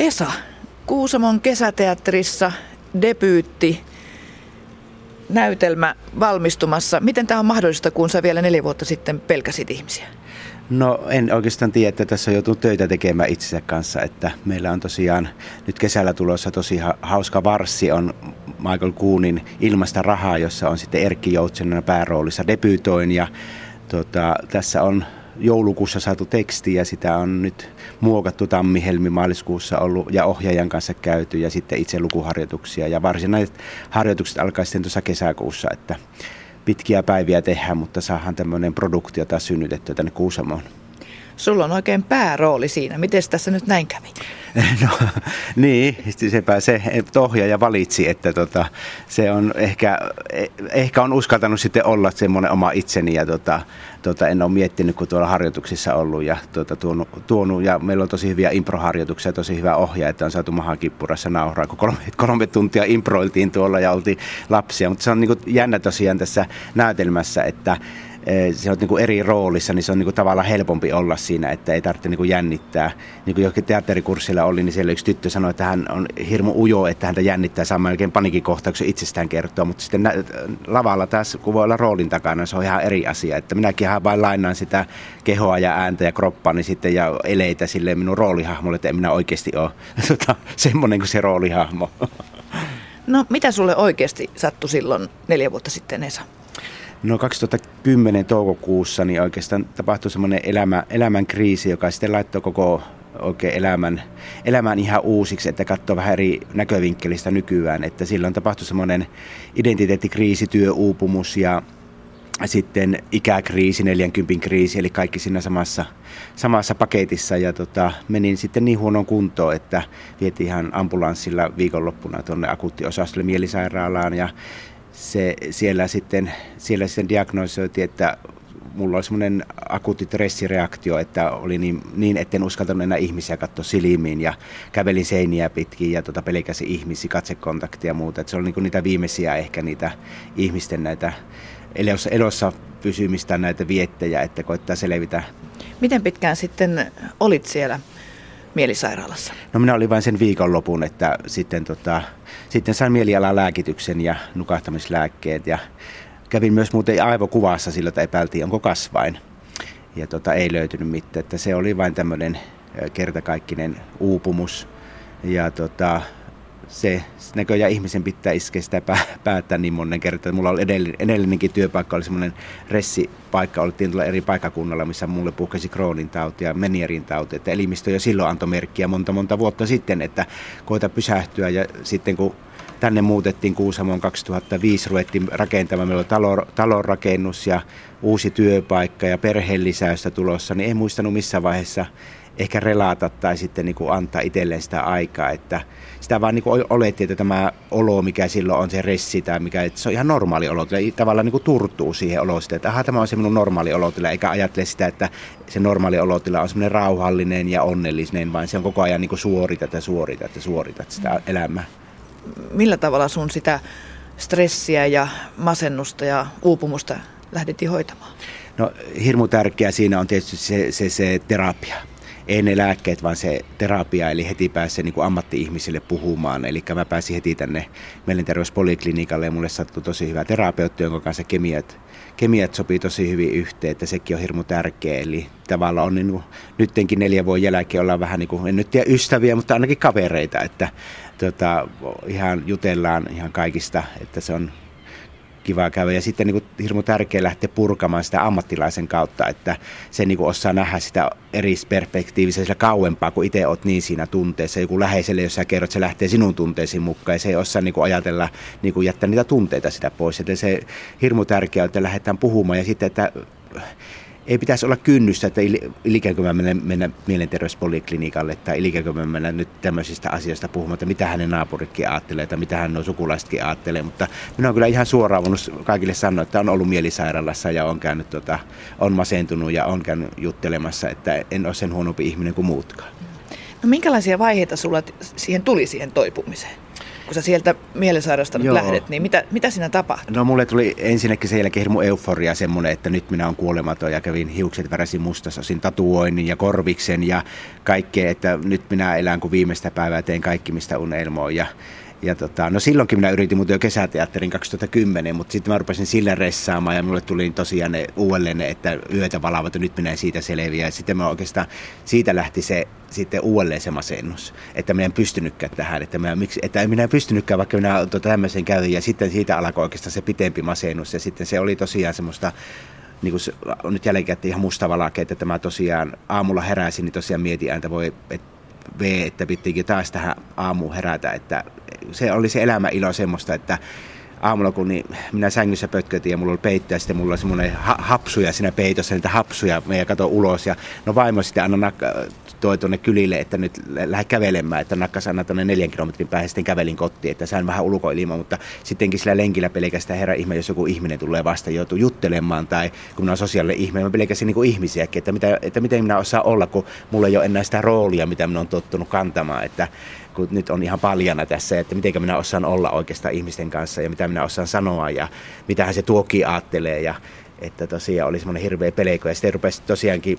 Esa, Kuusamon kesäteatterissa debyytti näytelmä valmistumassa. Miten tämä on mahdollista, kun sä vielä neljä vuotta sitten pelkäsit ihmisiä? No en oikeastaan tiedä, että tässä on joutunut töitä tekemään itsensä kanssa, että meillä on tosiaan nyt kesällä tulossa tosi hauska varssi on Michael Kuunin Ilmasta rahaa, jossa on sitten Erkki Joutsenena pääroolissa debyytoin ja tota, tässä on joulukuussa saatu teksti ja sitä on nyt muokattu tammi-helmi maaliskuussa ollut ja ohjaajan kanssa käyty ja sitten itse lukuharjoituksia ja varsinaiset harjoitukset alkaa sitten tuossa kesäkuussa, että pitkiä päiviä tehdään, mutta saadaan tämmöinen produktio taas synnytettyä tänne Kuusamoon. Sulla on oikein päärooli siinä. Miten tässä nyt näin kävi? No niin, sepä se ohjaaja valitsi, että tota, se on ehkä, ehkä on uskaltanut sitten olla semmoinen oma itseni ja tota, tota, en ole miettinyt, kun tuolla harjoituksissa ollut ja tota, tuonut, tuonut, ja meillä on tosi hyviä improharjoituksia, tosi hyvä ohjaaja, että on saatu mahakippurassa nauraa, kun kolme, kolme tuntia improiltiin tuolla ja oltiin lapsia, mutta se on niin jännä tosiaan tässä näytelmässä, että se on niin eri roolissa, niin se on niin tavallaan helpompi olla siinä, että ei tarvitse niin jännittää. Niin kuin johonkin teatterikurssilla oli, niin siellä yksi tyttö sanoi, että hän on hirmu ujo, että häntä jännittää saa melkein panikikohtauksen itsestään kertoa, mutta sitten nä- lavalla taas, kun voi olla roolin takana, se on ihan eri asia. Että minäkin vain lainaan sitä kehoa ja ääntä ja kroppaa niin sitten, ja eleitä sille minun roolihahmolle, että en minä oikeasti ole tota, semmoinen kuin se roolihahmo. No mitä sulle oikeasti sattui silloin neljä vuotta sitten, Esa? No 2010 toukokuussa niin oikeastaan tapahtui semmoinen elämä, elämän kriisi, joka sitten laittoi koko oikein elämän, elämän ihan uusiksi, että katsoo vähän eri näkövinkkelistä nykyään. Että silloin tapahtui semmoinen identiteettikriisi, työuupumus ja sitten ikäkriisi, 40 kriisi, eli kaikki siinä samassa, samassa paketissa. Ja tota, menin sitten niin huonoon kuntoon, että vietiin ihan ambulanssilla viikonloppuna tuonne akuuttiosastolle mielisairaalaan. Ja se, siellä, sitten, siellä sitten diagnosoitiin, että mulla oli semmoinen akuutti stressireaktio, että oli niin, niin etten uskaltanut enää ihmisiä katsoa silmiin ja kävelin seiniä pitkin ja tota, pelikäsin ihmisiä, katsekontaktia ja muuta. Että se oli niin niitä viimeisiä ehkä niitä ihmisten näitä elossa, elossa pysymistä näitä viettejä, että koittaa selvitä. Miten pitkään sitten olit siellä mielisairaalassa? No minä olin vain sen viikonlopun, että sitten, tota, sitten sain mielialan lääkityksen ja nukahtamislääkkeet ja kävin myös muuten aivokuvassa sillä, että epäiltiin, onko kasvain. Ja tota, ei löytynyt mitään, että se oli vain tämmöinen kertakaikkinen uupumus. Ja tota, se näköjään ihmisen pitää iskeä sitä päättää niin monen kertaa. Mulla oli edellinen, edellinenkin työpaikka, oli semmoinen ressipaikka, oltiin tuolla eri paikakunnalla, missä mulle puhkesi Crohnin tauti ja Menierin tauti. Että elimistö jo silloin antoi merkkiä monta monta vuotta sitten, että koita pysähtyä ja sitten kun tänne muutettiin Kuusamoon 2005, ruvettiin rakentamaan, meillä oli talo, talonrakennus ja uusi työpaikka ja perheen lisäystä tulossa, niin ei muistanut missä vaiheessa ehkä relata tai sitten niin kuin antaa itselleen sitä aikaa, että sitä vaan niin kuin oletti, että tämä olo, mikä silloin on se ressi tai mikä, että se on ihan normaali olotila, tavallaan niin kuin turtuu siihen olostila, että aha, tämä on se minun normaali olotila, eikä ajattele sitä, että se normaali olotila on semmoinen rauhallinen ja onnellinen, vaan se on koko ajan niin kuin suoritat ja suoritat ja suoritat sitä elämää. Millä tavalla sun sitä stressiä ja masennusta ja uupumusta lähdettiin hoitamaan? No hirmu tärkeää siinä on tietysti se, se, se terapia ei ne lääkkeet, vaan se terapia, eli heti pääsee niin ammatti-ihmisille puhumaan. Eli mä pääsin heti tänne mielenterveyspoliklinikalle ja mulle sattui tosi hyvä terapeutti, jonka kanssa kemiat, kemiat sopii tosi hyvin yhteen, että sekin on hirmu tärkeä. Eli tavallaan on niin nyttenkin neljä vuoden jälkeen ollaan vähän niin kuin, en nyt tiedä ystäviä, mutta ainakin kavereita, että tota, ihan jutellaan ihan kaikista, että se on kiva käydä. Ja sitten niin hirmu tärkeää lähteä purkamaan sitä ammattilaisen kautta, että se niin kuin, osaa nähdä sitä eri perspektiivistä sillä kauempaa, kun itse olet niin siinä tunteessa. Joku läheiselle, jos sä kerrot, se lähtee sinun tunteisiin mukaan ja se ei osaa niin kuin, ajatella, niin kuin, jättää niitä tunteita sitä pois. Että se hirmu tärkeää, että lähdetään puhumaan ja sitten, että ei pitäisi olla kynnystä, että ilikäänkö mä mennä, mennä mielenterveyspoliklinikalle tai ilikäänkö mä mennä nyt tämmöisistä asioista puhumaan, että mitä hänen naapuritkin ajattelee tai mitä hän on sukulaisetkin ajattelee. Mutta minä olen kyllä ihan suoraan voinut kaikille sanoa, että on ollut mielisairaalassa ja on käynyt, tota, on masentunut ja on käynyt juttelemassa, että en ole sen huonompi ihminen kuin muutkaan. No minkälaisia vaiheita sulla siihen tuli siihen toipumiseen? Kun sä sieltä mielisairasta nyt lähdet, niin mitä, mitä siinä tapahtui? No mulle tuli ensinnäkin sen jälkeen hirmu euforia semmoinen, että nyt minä olen kuolematon ja kävin hiukset väräsin mustassa, osin tatuoinnin ja korviksen ja kaikkea, että nyt minä elän kuin viimeistä päivää, teen kaikki mistä unelmoin ja ja tota, no silloinkin minä yritin muuten jo kesäteatterin 2010, mutta sitten mä rupesin sillä ressaamaan ja mulle tuli tosiaan ne uudelleen, että yötä valavat ja nyt minä siitä selviä. Ja sitten mä oikeastaan, siitä lähti se sitten uudelleen se masennus, että minä en pystynytkään tähän, että minä, miksi, että minä en pystynytkään, vaikka minä tuota, tämmöisen käyn. Ja sitten siitä alkoi oikeastaan se pitempi masennus ja sitten se oli tosiaan semmoista niin kuin nyt jälleen ihan mustavalake, että tämä tosiaan aamulla heräsin, niin tosiaan mietin ääntä voi, että V, että pittikin taas tähän aamuun herätä, että se oli se elämäilo semmoista, että aamulla kun niin minä sängyssä pötkötin ja mulla oli peitto ja sitten mulla oli semmoinen ha- hapsuja siinä peitossa, niitä hapsuja, ja kato ulos ja no vaimo sitten anna nak- toi tuonne kylille, että nyt lähde kävelemään, että nakkas aina tuonne neljän kilometrin päähän sitten kävelin kotiin, että sain vähän ulkoilmaa, mutta sittenkin sillä lenkillä pelkästään herra ihme, jos joku ihminen tulee vasta joutuu juttelemaan tai kun minä olen sosiaalinen ihminen, mä pelkäsin niin ihmisiäkin, että, mitä, että miten minä osaan olla, kun mulla ei ole enää sitä roolia, mitä minä olen tottunut kantamaan, että kun nyt on ihan paljana tässä, että miten minä osaan olla oikeastaan ihmisten kanssa ja mitä minä osaan sanoa ja mitä se tuoki ajattelee ja että tosiaan oli semmoinen hirveä peleko ja sitten rupesi tosiaankin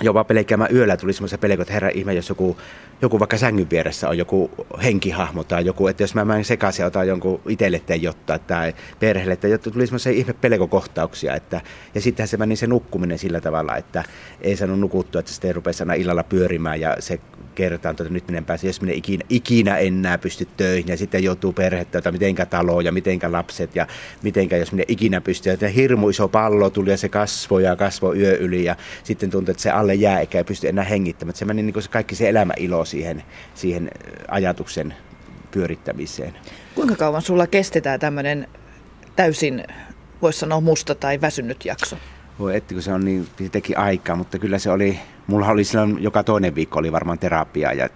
jopa pelkäämään yöllä tuli semmoisia pelkoja, että herra ihme, jos joku, joku vaikka sängyn vieressä on joku henkihahmo tai joku, että jos mä menen sekaisin ja otan jonkun itselle teen jotta tai perheelle, että tuli semmoisia ihme pelkokohtauksia. Että, ja sittenhän se meni se nukkuminen sillä tavalla, että ei saanut nukuttua, että sitten rupesi aina illalla pyörimään ja se kertaan, että nyt minä pääsen, jos minä ikinä, ikinä enää pysty töihin ja sitten joutuu perhettä, että mitenkä talo ja mitenkä lapset ja mitenkä jos minä ikinä pystyy. Että hirmu iso pallo tuli ja se kasvoi ja kasvoi yö yli ja sitten tuntui, että se alle jää eikä pysty enää hengittämään. Se meni niin kuin se kaikki se elämä ilo siihen, siihen ajatuksen pyörittämiseen. Kuinka kauan sulla kestetään tämmöinen täysin, voisi sanoa musta tai väsynyt jakso? Voi etti, kun se on niin, se teki aikaa, mutta kyllä se oli, mulla oli silloin joka toinen viikko oli varmaan terapiaa ja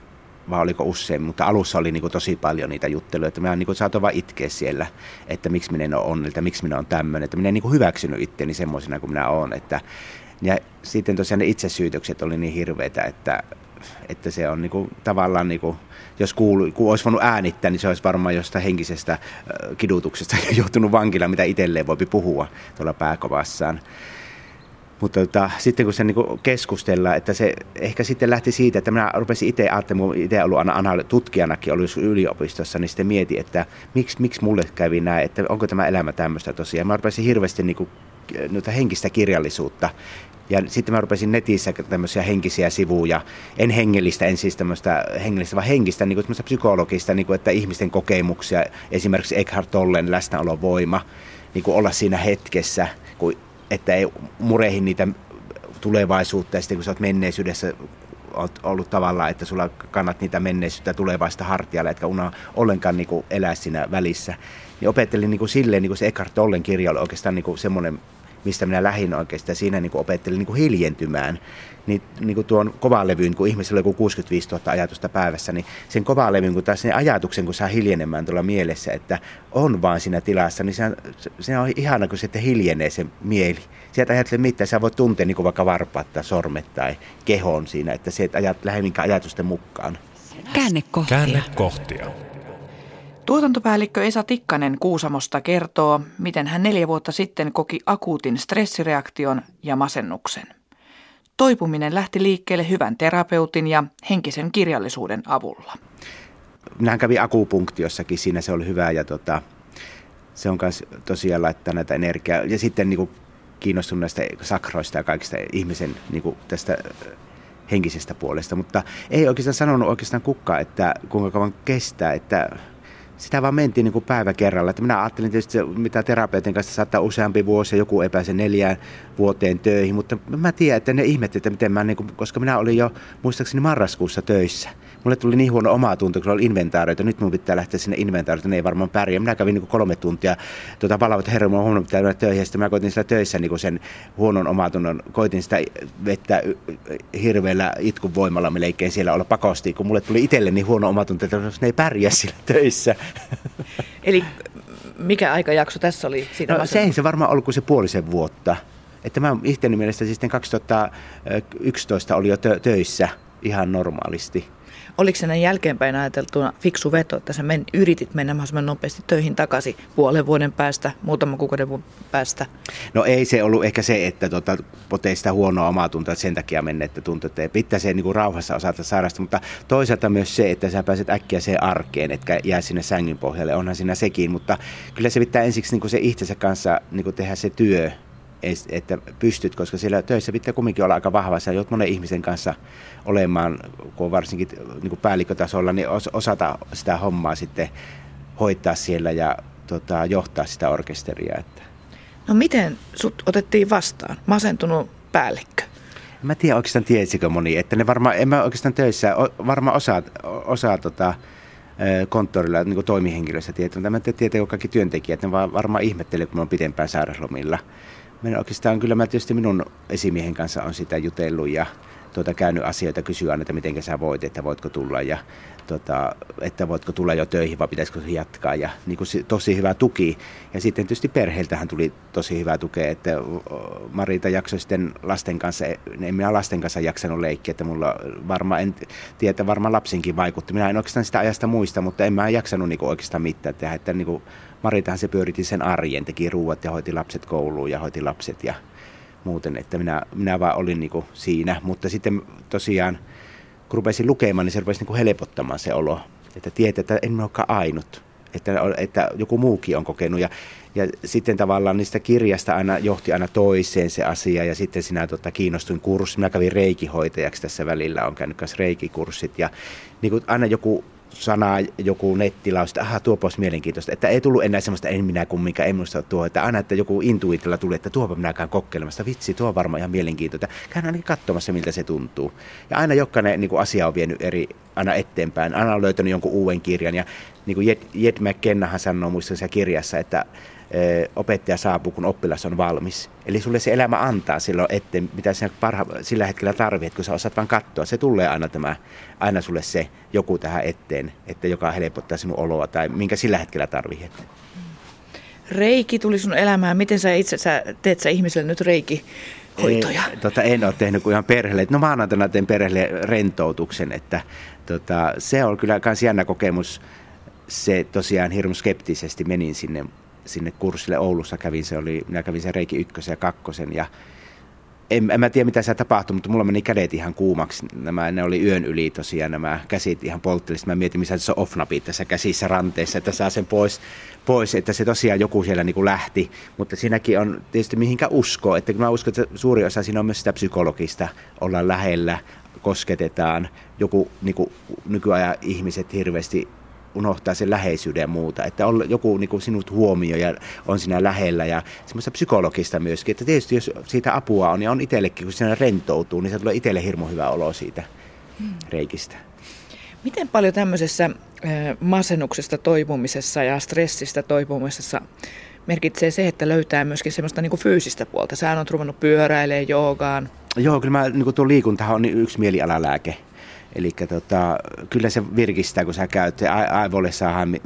vai oliko usein, mutta alussa oli niin tosi paljon niitä jutteluja, että minä niin saatoin vain itkeä siellä, että miksi minä en ole onnelta, miksi minä olen tämmöinen, että minä en niin hyväksynyt itseäni semmoisena kuin minä olen, että ja sitten tosiaan ne itsesyytökset oli niin hirveitä, että, että se on niin kuin, tavallaan, niin kuin, jos kuulu, kun olisi voinut äänittää, niin se olisi varmaan jostain henkisestä kidutuksesta joutunut vankila, mitä itselleen voi puhua tuolla pääkovassaan. Mutta tota, sitten kun se niin keskustellaan, että se ehkä sitten lähti siitä, että minä rupesin itse ajattelemaan, itse ollut aina tutkijanakin ollut yliopistossa, niin sitten mietin, että miksi, miksi mulle kävi näin, että onko tämä elämä tämmöistä tosiaan. Mä rupesin hirveästi niin noita henkistä kirjallisuutta ja sitten mä rupesin netissä tämmöisiä henkisiä sivuja, en hengellistä, en siis tämmöistä hengellistä, vaan henkistä, niin kuin psykologista, niin kuin, että ihmisten kokemuksia, esimerkiksi Eckhart Tollen läsnäolon voima, niin kuin olla siinä hetkessä, kun että ei murehi niitä tulevaisuutta ja sitten kun sä oot menneisyydessä oot ollut tavallaan, että sulla kannat niitä menneisyyttä tulevaista hartialle, etkä unaa ollenkaan niin kuin elää siinä välissä. Niin opettelin niin kuin silleen, niin kuin se Eckhart Tollen kirja oli oikeastaan niin kuin semmoinen mistä minä lähdin oikeastaan. Siinä niin kuin opettelin niin kuin hiljentymään. Niin, niin kuin tuon kovan levyyn, kun ihmisellä on joku 65 000 ajatusta päivässä, niin sen kovan levyyn, kun taas sen ajatuksen, kun saa hiljenemään tuolla mielessä, että on vaan siinä tilassa, niin se on, se on ihana, kun sitten hiljenee se mieli. Sieltä ajattelee mitään, sä voit tuntea niin kuin vaikka varpaat tai sormet tai kehon siinä, että se et ajat, lähde ajatusten mukaan. Käännekohtia. Käännekohtia. Tuotantopäällikkö Esa Tikkanen Kuusamosta kertoo, miten hän neljä vuotta sitten koki akuutin stressireaktion ja masennuksen. Toipuminen lähti liikkeelle hyvän terapeutin ja henkisen kirjallisuuden avulla. Minähän kävin akupunktiossakin, siinä se oli hyvä ja tota, se on myös tosiaan laittaa näitä energiaa. Ja sitten niin kuin kiinnostunut näistä sakroista ja kaikista ihmisen niin kuin tästä henkisestä puolesta, mutta ei oikeastaan sanonut oikeastaan kukaan, että kuinka kauan kestää, että sitä vaan mentiin niin kuin päivä kerralla. Että minä ajattelin tietysti, mitä terapeutin kanssa saattaa useampi vuosi joku epäisi neljään vuoteen töihin, mutta mä tiedän, että ne ihmettivät, että miten mä, niin kuin, koska minä olin jo muistaakseni marraskuussa töissä mulle tuli niin huono oma tunto, kun oli inventaarioita. Nyt mun pitää lähteä sinne inventaarioita, ne ei varmaan pärjää. Minä kävin niin kolme tuntia tuota, palavat herra, mun huono pitää mennä töihin. Ja sitten mä koitin sitä töissä niin sen huonon omatunnon, koitin sitä vettä hirveällä itkun voimalla melkein siellä olla pakosti, kun mulle tuli itselle niin huono omatunto, että ne ei pärjää siellä töissä. Eli mikä aikajakso tässä oli? Siinä no, se ei se varmaan ollut kuin se puolisen vuotta. Että mä ihteni mielestä siis 2011 oli jo tö- töissä ihan normaalisti. Oliko se jälkeenpäin ajateltuna fiksu veto, että sä men, yritit mennä mahdollisimman nopeasti töihin takaisin puolen vuoden päästä, muutaman kuukauden päästä? No ei se ollut ehkä se, että tota, potee sitä huonoa omaa tuntua, että sen takia mennä, että tuntuu, että pitää se niin kuin rauhassa osata sairasta, mutta toisaalta myös se, että sä pääset äkkiä se arkeen, etkä jää sinne sängyn pohjalle, onhan siinä sekin, mutta kyllä se pitää ensiksi niin kuin se itsensä kanssa niin tehdä se työ, että pystyt, koska siellä töissä pitää kumminkin olla aika vahva. Sä joudut monen ihmisen kanssa olemaan, kun varsinkin niin kuin päällikkötasolla, niin osata sitä hommaa sitten hoitaa siellä ja tota, johtaa sitä orkesteria. Että. No miten sut otettiin vastaan? Masentunut päällikkö? En mä tiedä oikeastaan tiesikö moni, että ne varmaan, en mä oikeastaan töissä, varmaan osaa, osaa tota, konttorilla niin toimihenkilössä tietää, mutta mä tiedän, kaikki työntekijät, ne vaan varmaan ihmettelee, kun mä oon pitempään sairauslomilla. Mä oikeastaan kyllä mä tietysti minun esimiehen kanssa on sitä jutellut ja tuota, käynyt asioita, kysyä aina, että miten sä voit, että voitko tulla ja tota, että voitko tulla jo töihin vai pitäisikö jatkaa ja niin kuin, tosi hyvä tuki. Ja sitten tietysti perheiltähän tuli tosi hyvä tukea, että Marita jaksoi sitten lasten kanssa, en minä lasten kanssa jaksanut leikkiä, että mulla varmaan, en tiedä, varmaan lapsinkin vaikutti. Minä en oikeastaan sitä ajasta muista, mutta en mä jaksanut niin kuin oikeastaan mitään tehdä, että niin kuin Maritahan se pyöritti sen arjen, teki ruuat ja hoiti lapset kouluun ja hoiti lapset ja muuten, että minä, minä vaan olin niin kuin siinä. Mutta sitten tosiaan, kun rupesin lukemaan, niin se rupesi niin kuin helpottamaan se olo. Että tietää, että en olekaan ainut. Että, että joku muukin on kokenut. Ja, ja sitten tavallaan niistä kirjasta aina johti aina toiseen se asia. Ja sitten sinä tota, kiinnostuin kurssi. Minä kävin reikihoitajaksi tässä välillä. Olen käynyt myös reikikurssit. Ja niin kuin aina joku sana, joku nettilaus, että aha, tuopa olisi mielenkiintoista. Että ei tullut enää semmoista, en minä kumminkaan, en minusta tuo. Että aina, että joku intuitilla tuli, että tuopa minäkään kokeilemassa. Vitsi, tuo on varmaan ihan mielenkiintoista. Käyn ainakin katsomassa, miltä se tuntuu. Ja aina jokainen niin kuin asia on vienyt eri, aina eteenpäin. Aina on löytänyt jonkun uuden kirjan. Ja niin kuin Jed, Jed McKennahan sanoo muistaakseni kirjassa, että opettaja saapuu, kun oppilas on valmis. Eli sulle se elämä antaa silloin eteen, mitä sinä parha, sillä hetkellä tarvitset, kun sä osaat vaan katsoa. Se tulee aina, tämä, aina sulle se joku tähän eteen, että joka helpottaa sinun oloa tai minkä sillä hetkellä tarvitset. Reiki tuli sun elämään. Miten sä itse sä teet sä ihmiselle nyt reiki? Hoitoja. Ei, tota, en ole tehnyt kuin ihan perheelle. No maanantaina teen perheelle rentoutuksen, että tota, se on kyllä myös jännä kokemus. Se tosiaan hirmu skeptisesti menin sinne sinne kurssille Oulussa kävin, se oli, minä kävin sen Reiki ykkösen ja kakkosen ja en, en mä tiedä mitä se tapahtui, mutta mulla meni kädet ihan kuumaksi. Nämä, ne oli yön yli tosiaan nämä käsit ihan polttelista. Mä mietin, missä se on off tässä käsissä ranteessa, että saa sen pois, pois, että se tosiaan joku siellä niin kuin lähti. Mutta siinäkin on tietysti mihinkä usko, että mä uskon, että suuri osa siinä on myös sitä psykologista, olla lähellä, kosketetaan. Joku niin kuin nykyajan ihmiset hirveästi unohtaa sen läheisyyden ja muuta. Että on joku niin kuin sinut huomio ja on siinä lähellä ja semmoista psykologista myöskin. Että tietysti jos siitä apua on ja on itsellekin, kun siinä rentoutuu, niin se tulee itselle hirmu hyvä olo siitä hmm. reikistä. Miten paljon tämmöisessä masennuksesta toipumisessa ja stressistä toipumisessa merkitsee se, että löytää myöskin semmoista niin kuin fyysistä puolta? Sä on ruvennut pyöräilemään, joogaan. Joo, kyllä mä, niin tuo liikuntahan on yksi mielialalääke. Eli tota, kyllä se virkistää, kun sä käyt. Aivoille saadaan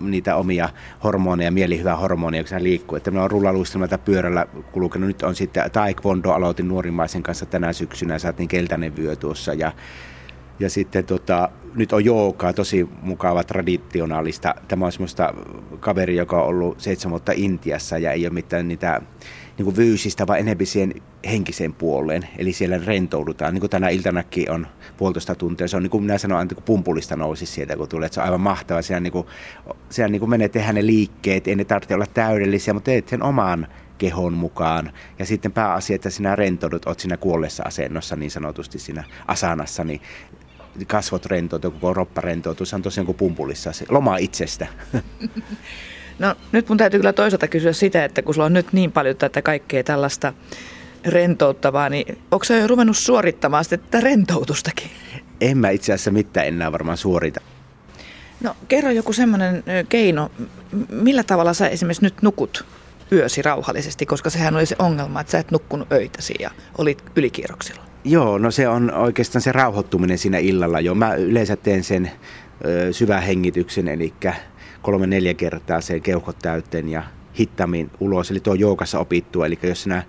niitä omia hormoneja, mielihyvää hormoneja, kun sä liikkuu. Että mä oon rullaluistelmalta pyörällä kulkenut. Nyt on sitten taekwondo aloitin nuorimmaisen kanssa tänä syksynä. Saatiin keltainen vyö tuossa ja ja sitten tota, nyt on jookaa, tosi mukava traditionaalista. Tämä on semmoista kaveri, joka on ollut seitsemän vuotta Intiassa ja ei ole mitään niitä niin kuin fyysistä, vaan enemmän siihen henkiseen puoleen. Eli siellä rentoudutaan. Niin kuin tänä iltanakin on puolitoista tuntia. Se on niin kuin minä sanon, että pumpulista nousi sieltä, kun tulee. Se on aivan mahtavaa. Siellä, niin kuin, siellä niin kuin menee tehdä ne liikkeet. Ei ne tarvitse olla täydellisiä, mutta teet sen omaan kehon mukaan. Ja sitten pääasia, että sinä rentoudut, olet siinä kuolleessa asennossa niin sanotusti siinä asanassa, niin kasvot rentoutuu, koko roppa rentoutuu. Se on tosiaan kuin pumpulissa, se loma itsestä. No nyt mun täytyy kyllä toisaalta kysyä sitä, että kun sulla on nyt niin paljon tätä kaikkea tällaista rentouttavaa, niin onko sä jo ruvennut suorittamaan sitä tätä rentoutustakin? En mä itse asiassa mitään enää varmaan suorita. No kerro joku semmoinen keino, millä tavalla sä esimerkiksi nyt nukut yösi rauhallisesti, koska sehän oli se ongelma, että sä et nukkunut öitäsi ja olit ylikierroksilla. Joo, no se on oikeastaan se rauhoittuminen siinä illalla jo. Mä yleensä teen sen syvähengityksen, eli kolme-neljä kertaa sen keuhkot täyteen ja hittamin ulos. Eli tuo joukassa opittu, eli jos sinä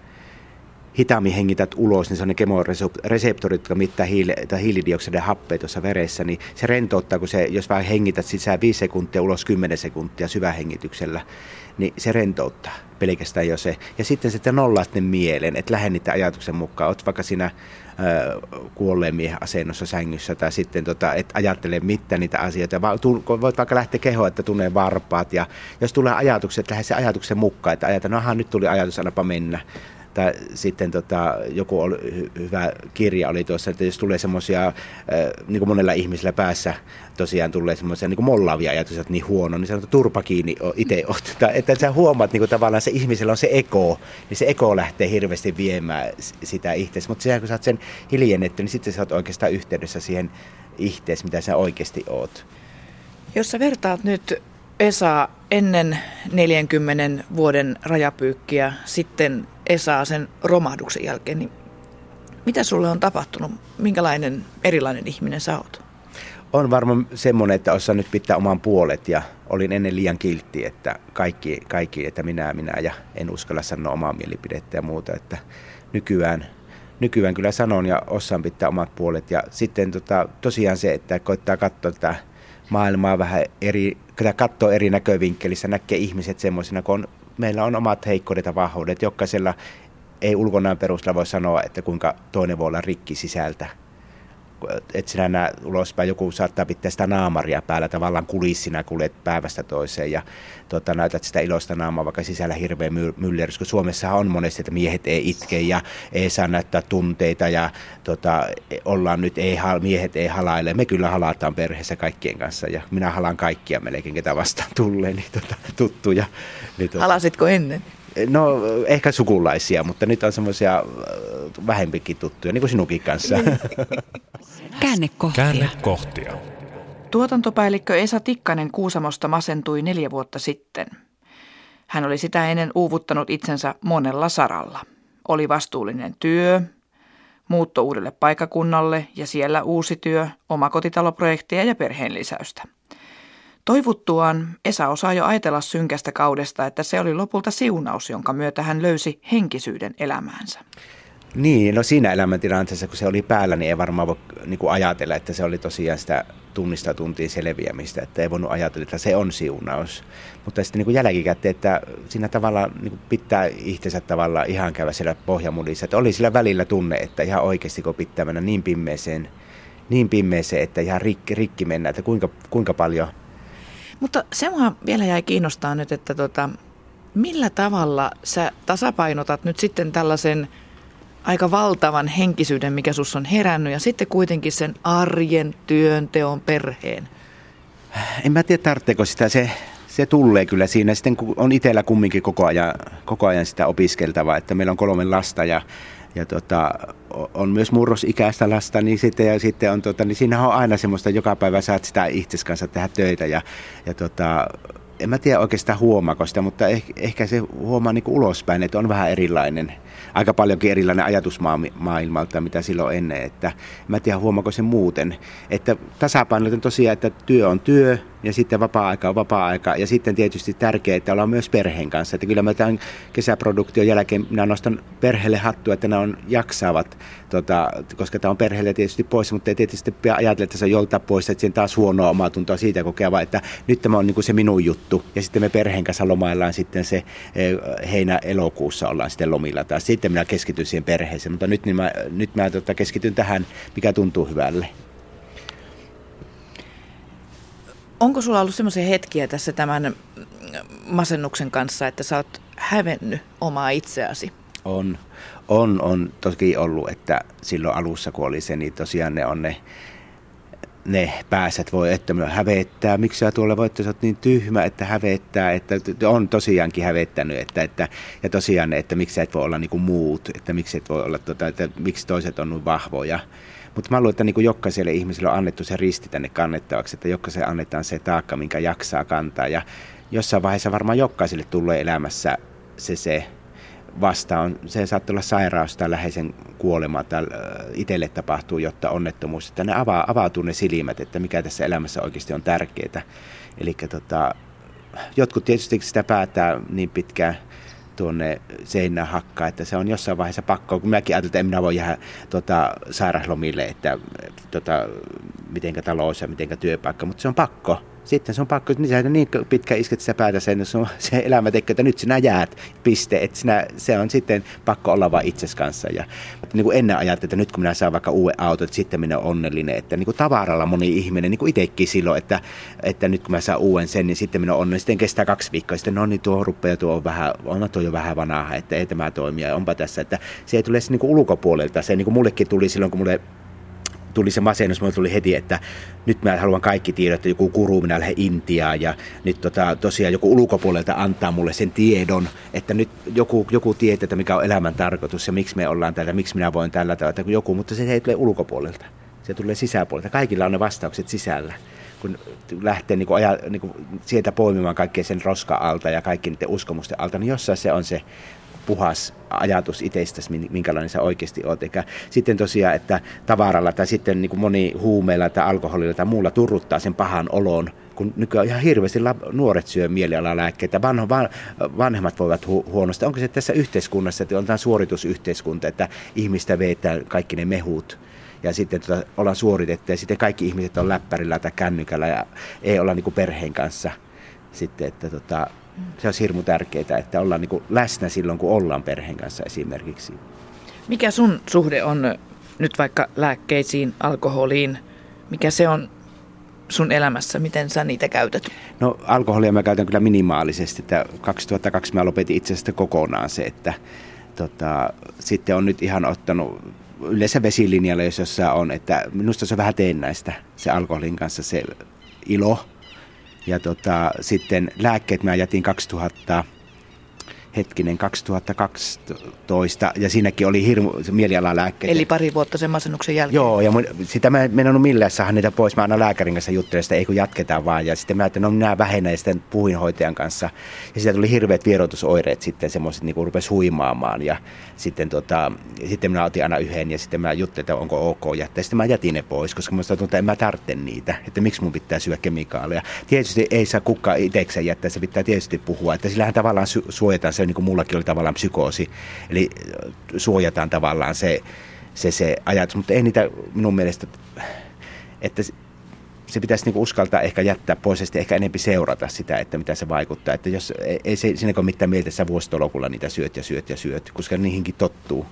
hitaammin hengität ulos, niin se on ne kemoreseptorit, jotka mittaa hiili, hiilidioksidin happeja tuossa veressä, niin se rentouttaa, kun se, jos vähän hengität sisään 5 sekuntia, ulos 10 sekuntia syvähengityksellä, niin se rentouttaa pelkästään jo se. Ja sitten sitten nollaat ne mielen, että lähden ajatuksen mukaan. Oot vaikka siinä kuolleen miehen asennossa sängyssä tai sitten tota, et ajattele mitään niitä asioita. Vaan voit vaikka lähteä kehoa, että tunnee varpaat ja jos tulee ajatukset, lähde se ajatuksen mukaan, että ajatellaan, no aha, nyt tuli ajatus, annapa mennä tai sitten tota, joku oli, hyvä kirja oli tuossa, että jos tulee semmoisia, niin kuin monella ihmisellä päässä tosiaan tulee semmoisia niin mollaavia ajatuksia, että niin huono, niin sanoo, turpa kiinni itse ottaa. Että sä huomaat niin kuin tavallaan se ihmisellä on se eko, niin se eko lähtee hirveästi viemään sitä itseäsi. Mutta sehän kun sä oot sen hiljennetty, niin sitten sä oot oikeastaan yhteydessä siihen itseesi, mitä sä oikeasti oot. Jos sä vertaat nyt Esa ennen 40 vuoden rajapyykkiä, sitten Esa sen romahduksen jälkeen, niin mitä sulle on tapahtunut? Minkälainen erilainen ihminen sä oot? On varmaan semmoinen, että osaan nyt pitää oman puolet ja olin ennen liian kiltti, että kaikki, kaikki, että minä, minä ja en uskalla sanoa omaa mielipidettä ja muuta, että nykyään, nykyään kyllä sanon ja osaan pitää omat puolet ja sitten tota, tosiaan se, että koittaa katsoa tätä maailmaa vähän eri, katsoo eri näkövinkkelissä, näkee ihmiset semmoisina, kun on, meillä on omat heikkoudet ja vahvuudet. Jokaisella ei ulkonaan perusteella voi sanoa, että kuinka toinen voi olla rikki sisältä et sinä näe ulospäin, joku saattaa pitää sitä naamaria päällä tavallaan kulissina, kuljet päivästä toiseen ja tota, näytät sitä iloista naamaa, vaikka sisällä hirveä myllerys, kun Suomessa on monesti, että miehet ei itke ja ei saa näyttää tunteita ja tota, ollaan nyt, ei, miehet ei halaile. Me kyllä halataan perheessä kaikkien kanssa ja minä halaan kaikkia melkein, ketä vastaan tulee, niin tota, tuttuja. Niin, tota. Halasitko ennen? No ehkä sukulaisia, mutta nyt on semmoisia äh, vähempikin tuttuja, niin kuin sinunkin kanssa. Käännekohtia. Käännekohtia. Tuotantopäällikkö Esa Tikkanen Kuusamosta masentui neljä vuotta sitten. Hän oli sitä ennen uuvuttanut itsensä monella saralla. Oli vastuullinen työ, muutto uudelle paikakunnalle ja siellä uusi työ, omakotitaloprojekteja ja perheen lisäystä. Toivuttuaan Esa osaa jo ajatella synkästä kaudesta, että se oli lopulta siunaus, jonka myötä hän löysi henkisyyden elämäänsä. Niin, no siinä elämäntilanteessa, kun se oli päällä, niin ei varmaan voi niin kuin ajatella, että se oli tosiaan sitä tunnista tuntiin selviämistä, että ei voinut ajatella, että se on siunaus. Mutta sitten niin kuin jälkikäteen, että siinä tavalla niin kuin pitää itsensä tavallaan ihan käydä siellä pohjamudissa, että oli sillä välillä tunne, että ihan oikeasti kun pitää mennä niin pimmeeseen, niin pimmeeseen, että ihan rikki, rikki mennä, että kuinka, kuinka paljon – mutta se mua vielä jäi kiinnostaa nyt, että tota, millä tavalla sä tasapainotat nyt sitten tällaisen aika valtavan henkisyyden, mikä sus on herännyt, ja sitten kuitenkin sen arjen, työnteon, perheen? En mä tiedä, tarvitseeko sitä. Se, se tulee kyllä siinä. Sitten on itsellä kumminkin koko ajan, koko ajan sitä opiskeltavaa, että meillä on kolme lasta ja ja tota, on myös murrosikäistä lasta, niin sitten, ja sitten on, tota, niin siinä on aina semmoista, joka päivä saat sitä itses kanssa tehdä töitä ja, ja tota, en mä tiedä oikeastaan huomaako sitä, mutta ehkä, ehkä se huomaa niin ulospäin, että on vähän erilainen, aika paljonkin erilainen ajatusmaailmalta, mitä silloin ennen, että en mä tiedä huomaako se muuten, että tasapainoten tosiaan, että työ on työ, ja sitten vapaa-aika on vapaa-aika. Ja sitten tietysti tärkeää, että ollaan myös perheen kanssa. Että kyllä mä tämän kesäproduktion jälkeen minä nostan perheelle hattua, että ne on jaksavat, tota, koska tämä on perheelle tietysti pois, mutta ei tietysti ajatella, että se on jolta pois, että siinä taas huonoa omaa tuntoa siitä kokea, vaan että nyt tämä on niin kuin se minun juttu. Ja sitten me perheen kanssa lomaillaan sitten se eh, heinä-elokuussa ollaan sitten lomilla taas. Sitten minä keskityn siihen perheeseen, mutta nyt, niin mä, nyt mä tota, keskityn tähän, mikä tuntuu hyvälle. Onko sulla ollut semmoisia hetkiä tässä tämän masennuksen kanssa, että sä oot hävennyt omaa itseäsi? On, on, on toki ollut, että silloin alussa kun oli se, niin tosiaan ne on ne, ne pääset voi, että minua hävettää, miksi sä tuolla voit, sä oot niin tyhmä, että hävettää, että on tosiaankin hävettänyt, että, että ja tosiaan, että miksi sä et voi olla niin kuin muut, että miksi et voi olla, tota, että miksi toiset on niin vahvoja, mutta mä luulen, että niin jokaiselle ihmiselle on annettu se risti tänne kannettavaksi, että jokaiselle annetaan se taakka, minkä jaksaa kantaa. Ja jossain vaiheessa varmaan jokaiselle tulee elämässä se, se vasta on, se saattaa olla sairaus tai läheisen kuolema tai itselle tapahtuu, jotta onnettomuus, että ne avaa, avautuu ne silmät, että mikä tässä elämässä oikeasti on tärkeää. Eli tota, jotkut tietysti sitä päättää niin pitkään tuonne seinään hakkaa, että se on jossain vaiheessa pakko, kun mäkin ajattelin, että en minä voi jäädä tota, sairauslomille, että tota, mitenkä talous ja mitenkä työpaikka, mutta se on pakko sitten se on pakko, niin sä niin pitkä isket sä päätä sen, se, on, se elämä tekee, että nyt sinä jäät, piste. Että sinä, se on sitten pakko olla vain itses kanssa. Ja, että niin kuin ennen ajattelin, että nyt kun minä saan vaikka uuden auton, että sitten minä olen onnellinen. Että niin kuin tavaralla moni ihminen, niin kuin itsekin silloin, että, että nyt kun mä saan uuden sen, niin sitten minä olen onnellinen. Sitten kestää kaksi viikkoa, sitten no niin tuo rupeaa tuo on vähän, on tuo jo vähän vanhaa, että ei tämä toimia, onpa tässä. Että se ei tule niin kuin ulkopuolelta. Se niin kuin mullekin tuli silloin, kun mulle tuli se masennus, mulle tuli heti, että nyt mä haluan kaikki tiedot, että joku kuru, minä lähden Intiaan ja nyt tota, tosiaan joku ulkopuolelta antaa mulle sen tiedon, että nyt joku, joku tietää, että mikä on elämän tarkoitus ja miksi me ollaan täällä, miksi minä voin tällä tavalla, että joku, mutta se ei tule ulkopuolelta, se tulee sisäpuolelta. Kaikilla on ne vastaukset sisällä kun lähtee niin kuin aja, niin kuin sieltä poimimaan kaikkea sen roska alta ja kaikki niiden uskomusten alta, niin jossain se on se puhas ajatus itsestäsi, minkälainen sä oikeasti oot. Eikä sitten tosiaan, että tavaralla tai sitten niin kuin moni huumeilla tai alkoholilla tai muulla turruttaa sen pahan olon, kun nykyään ihan hirveästi nuoret syö mielialalääkkeitä, vanho, van, vanhemmat voivat hu, huonosti. Onko se tässä yhteiskunnassa, että on tämä suoritusyhteiskunta, että ihmistä vetää kaikki ne mehut ja sitten tota, ollaan suoritettu ja sitten kaikki ihmiset on läppärillä tai kännykällä ja ei olla niin kuin perheen kanssa sitten, että tota, se on hirmu tärkeää, että ollaan niin kuin läsnä silloin, kun ollaan perheen kanssa esimerkiksi. Mikä sun suhde on nyt vaikka lääkkeisiin, alkoholiin? Mikä se on sun elämässä? Miten sä niitä käytät? No alkoholia mä käytän kyllä minimaalisesti. Että 2002 mä lopetin itse asiassa kokonaan se, että tota, sitten on nyt ihan ottanut yleensä vesilinjalla, jos jossain on, että minusta se on vähän teennäistä se alkoholin kanssa se ilo, ja tota, sitten lääkkeet mä jätin 2000, hetkinen 2012 ja siinäkin oli hirmu mielialalääkkeet. Eli pari vuotta sen masennuksen jälkeen? Joo, ja mun, sitä mä en ole millään saada niitä pois. Mä aina lääkärin kanssa juttelen sitä, ei kun jatketaan vaan. Ja sitten mä ajattelin, no minä vähennän ja sitten puhuin hoitajan kanssa. Ja siitä tuli hirveät vierotusoireet sitten, semmoiset niin kuin rupesi huimaamaan. Ja sitten, tota, sitten minä otin aina yhden ja sitten mä juttelin, että onko ok jättää. Sitten mä jätin ne pois, koska mä tuntuu, että en mä tarvitse niitä. Että miksi mun pitää syödä kemikaaleja. Tietysti ei saa kukaan itsekseen jättää, se pitää tietysti puhua. Että sillähän tavallaan suojataan se, niin kuin mullakin oli tavallaan psykoosi. Eli suojataan tavallaan se, se, se ajatus. Mutta ei niitä minun mielestä, että se pitäisi niinku uskaltaa ehkä jättää pois ja sitten ehkä enempi seurata sitä, että mitä se vaikuttaa. Että jos ei se, siinä ole mitään mieltä, että sä vuositolokulla niitä syöt ja syöt ja syöt, koska niihinkin tottuu.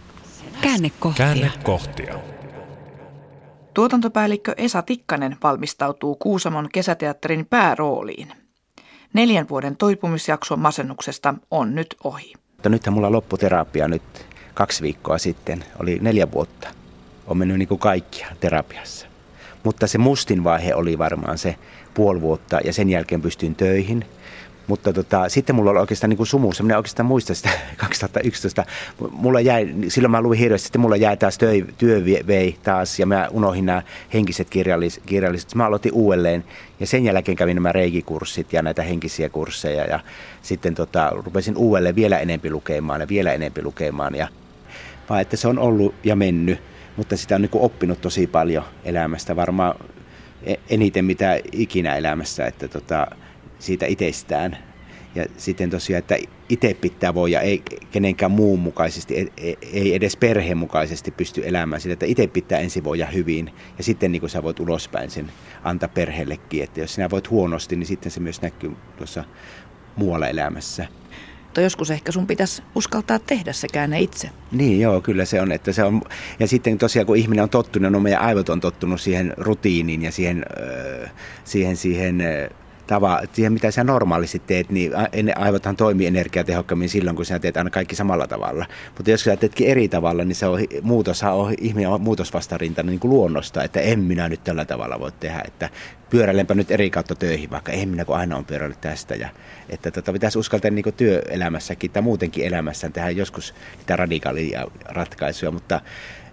Käännekohtia. Käännekohtia. Tuotantopäällikkö Esa Tikkanen valmistautuu Kuusamon kesäteatterin päärooliin. Neljän vuoden toipumisjakso masennuksesta on nyt ohi. Mutta nythän mulla lopputerapia nyt kaksi viikkoa sitten. Oli neljä vuotta. On mennyt niin kuin kaikkia terapiassa. Mutta se mustin vaihe oli varmaan se puoli vuotta ja sen jälkeen pystyin töihin – mutta tota, sitten mulla oli oikeastaan niin kuin sumussa, minä oikeastaan muistan sitä 2011. Mulla jäi, silloin mä luin hirveästi, sitten mulla jäi taas työ, työ vei taas ja mä unohdin nämä henkiset kirjallis, kirjalliset. Mä aloitin uudelleen ja sen jälkeen kävin nämä reikikurssit ja näitä henkisiä kursseja ja sitten tota, rupesin uudelleen vielä enempi lukemaan ja vielä enempi lukemaan. Ja, vaan että se on ollut ja mennyt, mutta sitä on niin kuin oppinut tosi paljon elämästä, varmaan e-, eniten mitä ikinä elämässä, että tota, siitä itsestään. Ja sitten tosiaan, että itse pitää voida, ei kenenkään muun mukaisesti, ei edes perheen mukaisesti pysty elämään sitä, että itse pitää ensin voida hyvin ja sitten niin kuin sä voit ulospäin sen antaa perheellekin. Että jos sinä voit huonosti, niin sitten se myös näkyy tuossa muualla elämässä. Mutta joskus ehkä sun pitäisi uskaltaa tehdä se käänne itse. Niin joo, kyllä se on. Että se on ja sitten tosiaan kun ihminen on tottunut, no meidän aivot on tottunut siihen rutiiniin ja siihen, siihen, siihen tava, siihen mitä sä normaalisti teet, niin aivothan toimii energiatehokkaammin silloin, kun sä teet aina kaikki samalla tavalla. Mutta jos sä teetkin eri tavalla, niin se on, muutos on, ihminen on muutosvastarinta niin kuin luonnosta, että en minä nyt tällä tavalla voi tehdä, että pyöräilenpä nyt eri kautta töihin, vaikka en minä kun aina on pyöräillyt tästä. Ja, että tota, pitäisi uskaltaa niin työelämässäkin tai muutenkin elämässään tehdä joskus niitä radikaalia ratkaisuja, mutta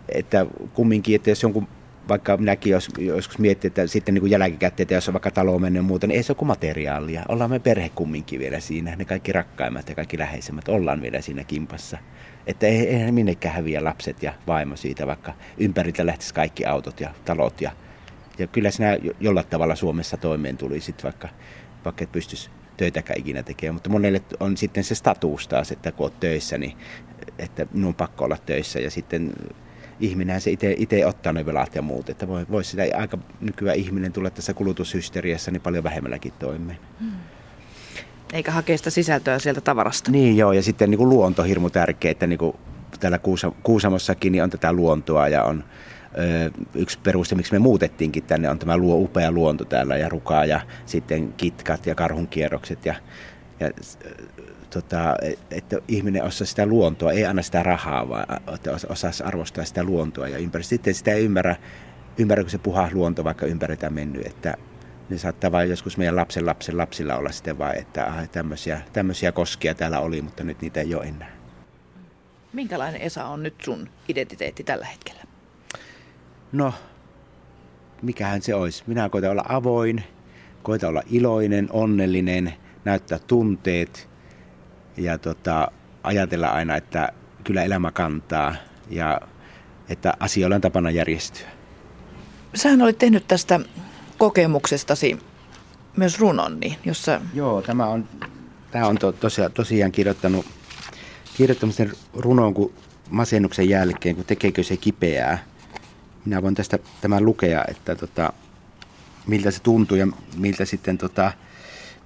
että kumminkin, että jos jonkun vaikka minäkin jos, joskus miettii, että sitten niin jälkikäteen, että jos on vaikka talo mennyt muuta, niin ei se ole kuin materiaalia. Ollaan me perhe kumminkin vielä siinä, ne kaikki rakkaimmat ja kaikki läheisemmät, ollaan vielä siinä kimpassa. Että ei, ei minnekään häviä lapset ja vaimo siitä, vaikka ympäriltä lähtisi kaikki autot ja talot. Ja, ja kyllä sinä jollain tavalla Suomessa toimeen tuli sitten vaikka vaikka et pystyisi töitäkään ikinä tekemään. Mutta monelle on sitten se status taas, että kun olet töissä, niin että minun on pakko olla töissä. Ja sitten ihminen se itse ottaa ne velat ja muut. Että voi, voi sitä aika nykyään ihminen tulla tässä kulutushysteriassa niin paljon vähemmälläkin toimeen. Hmm. Eikä hakea sitä sisältöä sieltä tavarasta. Niin joo, ja sitten niin kuin luonto on hirmu tärkeä, että niin kuin täällä Kuusamossakin niin on tätä luontoa ja on yksi peruste, miksi me muutettiinkin tänne, on tämä luo, upea luonto täällä ja rukaa ja sitten kitkat ja karhunkierrokset ja, ja tota, että ihminen osaa sitä luontoa, ei anna sitä rahaa, vaan että osaisi arvostaa sitä luontoa ja ympäri. Sitten sitä ei ymmärrä, ymmärrä kun se puhas luonto vaikka ympäritään mennyt, että ne saattaa vain joskus meidän lapsen lapsen lapsilla olla sitten vaan, että ah, tämmöisiä, tämmöisiä koskia täällä oli, mutta nyt niitä ei ole enää. Minkälainen Esa on nyt sun identiteetti tällä hetkellä? No, mikähän se olisi. Minä koitan olla avoin, koitan olla iloinen, onnellinen, näyttää tunteet ja tota, ajatella aina, että kyllä elämä kantaa ja että asioilla on tapana järjestyä. Sähän olit tehnyt tästä kokemuksestasi myös runon, niin, jossa... Joo, tämä on, tämä on to, tosiaan, tosiaan kirjoittanut, kirjoittanut sen runon kun masennuksen jälkeen, kun tekeekö se kipeää. Minä voin tästä tämän lukea, että tota, miltä se tuntuu ja miltä sitten tota,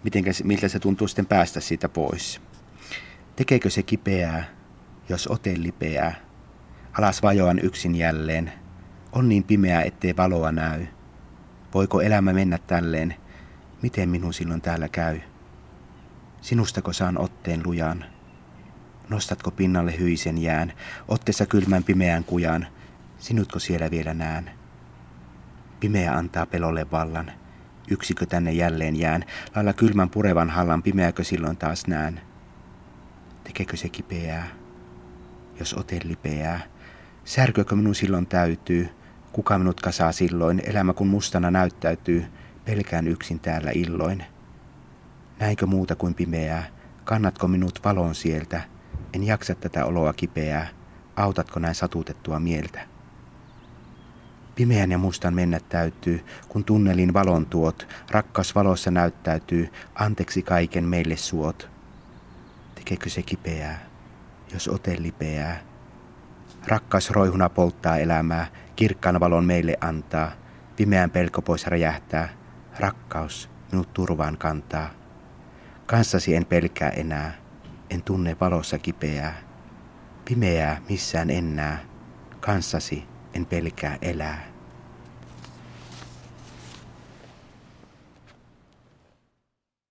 mitenkä, miltä se tuntuu sitten päästä siitä pois. Tekeekö se kipeää, jos ote lipeää? Alas vajoan yksin jälleen. On niin pimeää, ettei valoa näy. Voiko elämä mennä tälleen? Miten minun silloin täällä käy? Sinustako saan otteen lujan? Nostatko pinnalle hyisen jään, otteessa kylmän pimeän kujan? Sinutko siellä vielä näen? Pimeä antaa pelolle vallan. Yksikö tänne jälleen jään, lailla kylmän purevan hallan, pimeäkö silloin taas näen? Tekekö se kipeää? Jos ote lipeää, särkökö minun silloin täytyy? Kuka minut kasaa silloin, elämä kun mustana näyttäytyy, pelkään yksin täällä illoin. Näinkö muuta kuin pimeää, kannatko minut valon sieltä, en jaksa tätä oloa kipeää, autatko näin satutettua mieltä? Pimeän ja mustan mennä täytyy, kun tunnelin valon tuot, rakkas valossa näyttäytyy, anteeksi kaiken meille suot. Tekeekö se kipeää, jos ote lipeää? Rakkas roihuna polttaa elämää, kirkkaan valon meille antaa, pimeän pelko pois räjähtää, rakkaus minut turvaan kantaa. Kanssasi en pelkää enää, en tunne valossa kipeää, pimeää missään enää, kanssasi en pelkää elää.